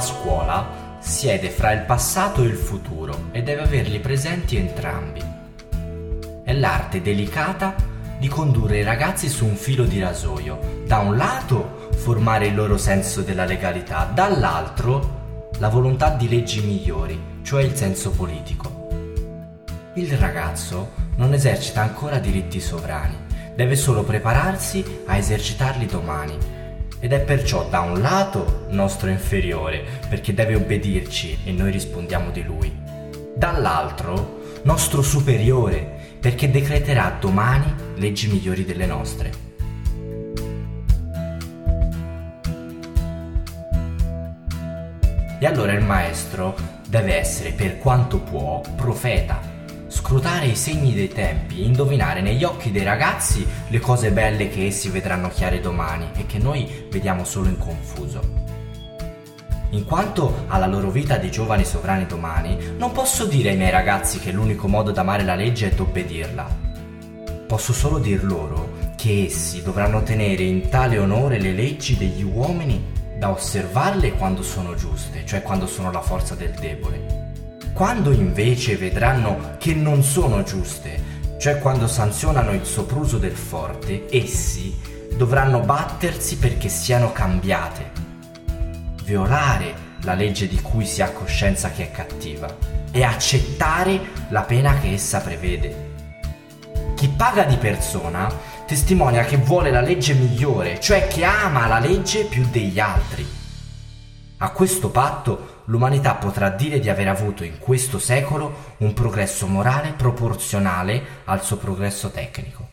scuola siede fra il passato e il futuro e deve averli presenti entrambi. È l'arte delicata di condurre i ragazzi su un filo di rasoio. Da un lato formare il loro senso della legalità, dall'altro la volontà di leggi migliori, cioè il senso politico. Il ragazzo non esercita ancora diritti sovrani, deve solo prepararsi a esercitarli domani ed è perciò da un lato nostro inferiore perché deve obbedirci e noi rispondiamo di lui, dall'altro nostro superiore perché decreterà domani leggi migliori delle nostre. E allora il maestro deve essere, per quanto può, profeta, scrutare i segni dei tempi, indovinare negli occhi dei ragazzi le cose belle che essi vedranno chiare domani e che noi vediamo solo in confuso. In quanto alla loro vita di giovani sovrani domani, non posso dire ai miei ragazzi che l'unico modo d'amare la legge è d'obbedirla. Posso solo dir loro che essi dovranno tenere in tale onore le leggi degli uomini da osservarle quando sono giuste, cioè quando sono la forza del debole. Quando invece vedranno che non sono giuste, cioè quando sanzionano il sopruso del forte, essi dovranno battersi perché siano cambiate, violare la legge di cui si ha coscienza che è cattiva e accettare la pena che essa prevede. Chi paga di persona testimonia che vuole la legge migliore, cioè che ama la legge più degli altri. A questo patto l'umanità potrà dire di aver avuto in questo secolo un progresso morale proporzionale al suo progresso tecnico.